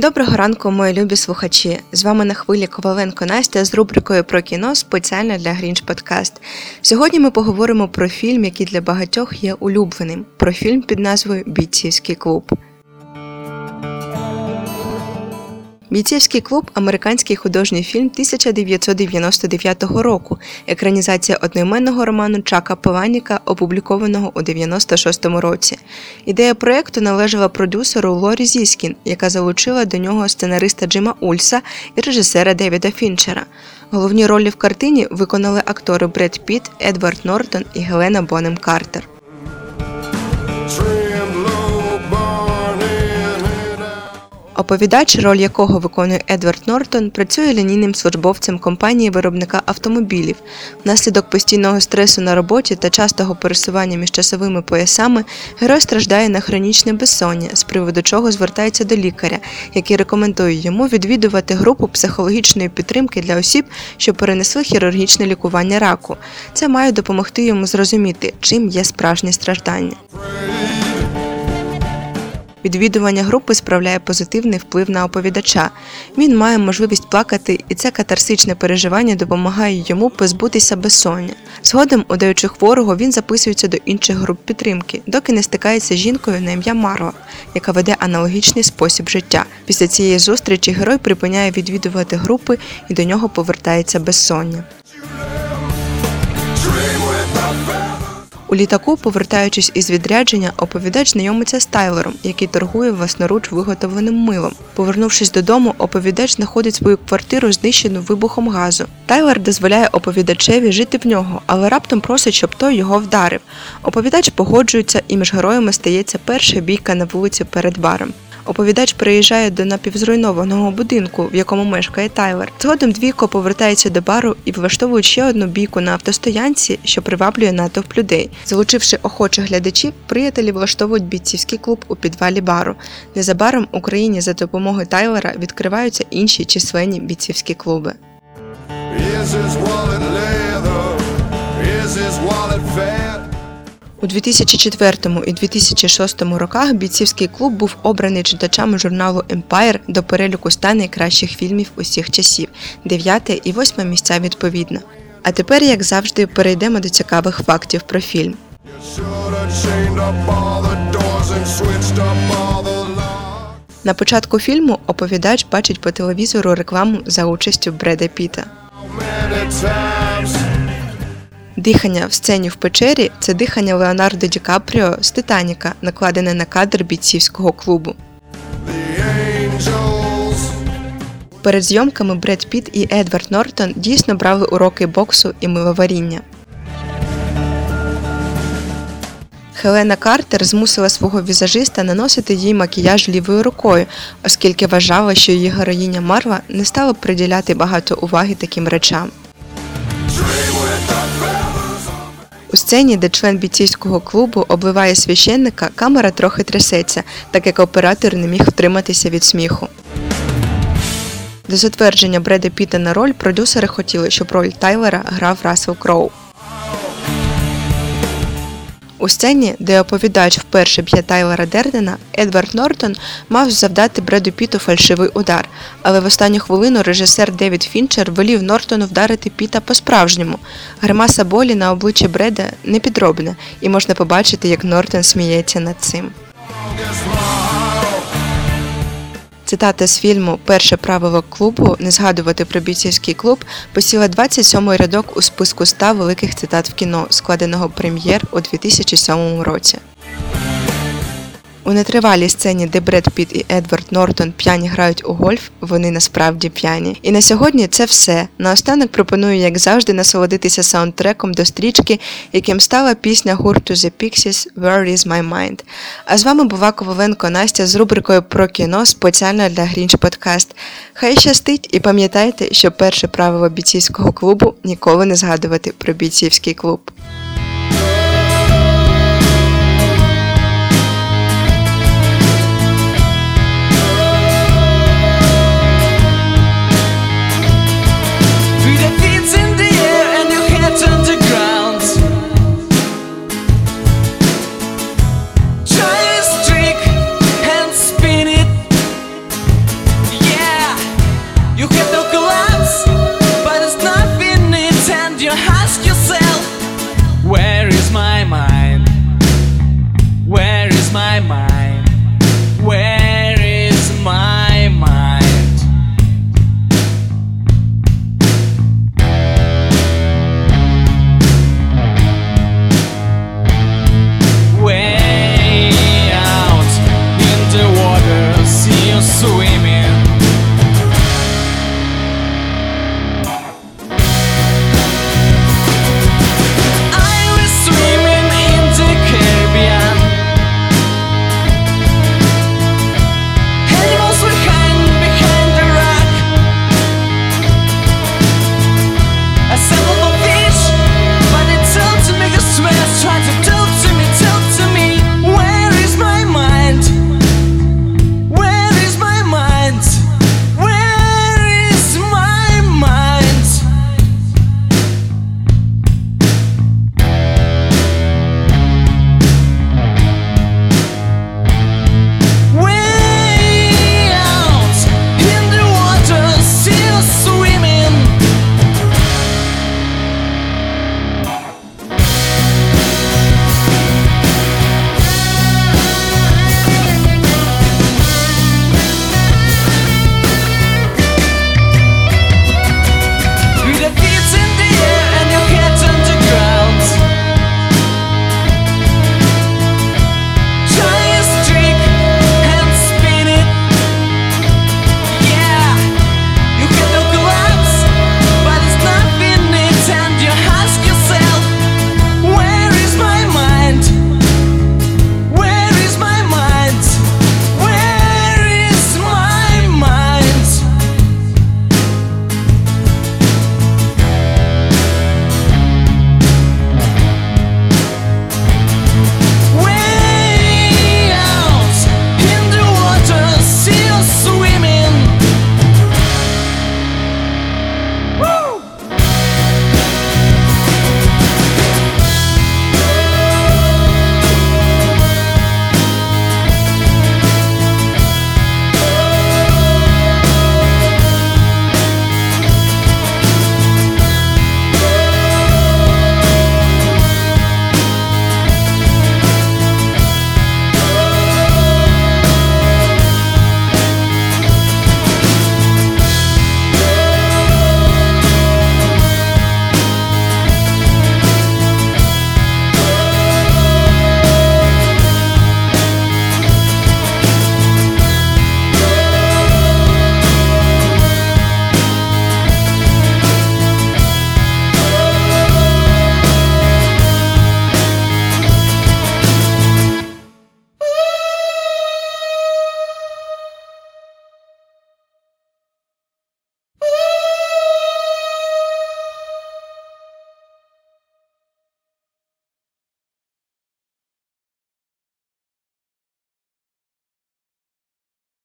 Доброго ранку, мої любі слухачі! З вами на хвилі Коваленко Настя з рубрикою про кіно спеціально для Грінч Подкаст. Сьогодні ми поговоримо про фільм, який для багатьох є улюбленим. Про фільм під назвою Бійцівський клуб. Бійцівський клуб американський художній фільм 1999 року, екранізація одноіменного роману Чака Пованіка, опублікованого у 96-му році. Ідея проєкту належала продюсеру Лорі Зіскін, яка залучила до нього сценариста Джима Ульса і режисера Девіда Фінчера. Головні ролі в картині виконали актори Бред Піт, Едвард Нортон і Гелена Бонем Картер. Оповідач, роль якого виконує Едвард Нортон, працює лінійним службовцем компанії виробника автомобілів. Внаслідок постійного стресу на роботі та частого пересування між часовими поясами герой страждає на хронічне безсоння, з приводу чого звертається до лікаря, який рекомендує йому відвідувати групу психологічної підтримки для осіб, що перенесли хірургічне лікування раку. Це має допомогти йому зрозуміти, чим є справжнє страждання. Відвідування групи справляє позитивний вплив на оповідача. Він має можливість плакати, і це катарсичне переживання допомагає йому позбутися безсоння. Згодом, удаючи хворого, він записується до інших груп підтримки, доки не стикається з жінкою на ім'я Марла, яка веде аналогічний спосіб життя. Після цієї зустрічі герой припиняє відвідувати групи і до нього повертається безсоння. У літаку, повертаючись із відрядження, оповідач знайомиться з Тайлером, який торгує власноруч виготовленим милом. Повернувшись додому, оповідач знаходить свою квартиру знищену вибухом газу. Тайлер дозволяє оповідачеві жити в нього, але раптом просить, щоб той його вдарив. Оповідач погоджується, і між героями стається перша бійка на вулиці перед баром. Оповідач приїжджає до напівзруйнованого будинку, в якому мешкає Тайлер. Згодом двійко повертається до бару і влаштовують ще одну бійку на автостоянці, що приваблює натовп людей. Залучивши охочих глядачів, приятелі влаштовують бійцівський клуб у підвалі бару. Незабаром Україні за допомогою Тайлера відкриваються інші численні бійцівські клуби. Is his wallet leather? Is his wallet fat? У 2004 і 2006 роках бійцівський клуб був обраний читачами журналу Empire до переліку ста найкращих фільмів усіх часів, дев'яте і восьме місця відповідно. А тепер, як завжди, перейдемо до цікавих фактів про фільм. На початку фільму оповідач бачить по телевізору рекламу за участю Бреда Піта. Дихання в сцені в печері це дихання Леонардо Ді Капріо з Титаніка, накладене на кадр бійцівського клубу. Перед зйомками Бред Піт і Едвард Нортон дійсно брали уроки боксу і миловаріння. Хелена Картер змусила свого візажиста наносити їй макіяж лівою рукою, оскільки вважала, що її героїня Марва не стала приділяти багато уваги таким речам. Сцені, де член бійцівського клубу обливає священника, камера трохи трясеться, так як оператор не міг втриматися від сміху. До затвердження Бреда Піта на роль продюсери хотіли, щоб роль Тайлера грав Рассел Кроу. У сцені, де оповідач вперше б'є Тайлера Дердена, Едвард Нортон мав завдати Бреду Піту фальшивий удар, але в останню хвилину режисер Девід Фінчер велів Нортону вдарити Піта по-справжньому. Гримаса болі на обличчі Бреда не підробна, і можна побачити, як Нортон сміється над цим. Цитата з фільму Перше правило клубу не згадувати про бійцівський клуб посіла 27-й рядок у списку 100 великих цитат в кіно, складеного прем'єр у 2007 році. У нетривалій сцені, де Бред Піт і Едвард Нортон п'яні грають у гольф, вони насправді п'яні. І на сьогодні це все. Наостанок пропоную, як завжди, насолодитися саундтреком до стрічки, яким стала пісня гурту The Pixies Where Is My Mind. А з вами була Коваленко Настя з рубрикою про кіно спеціально для Грінч Подкаст. Хай щастить і пам'ятайте, що перше правило бійцівського клубу ніколи не згадувати про бійцівський клуб.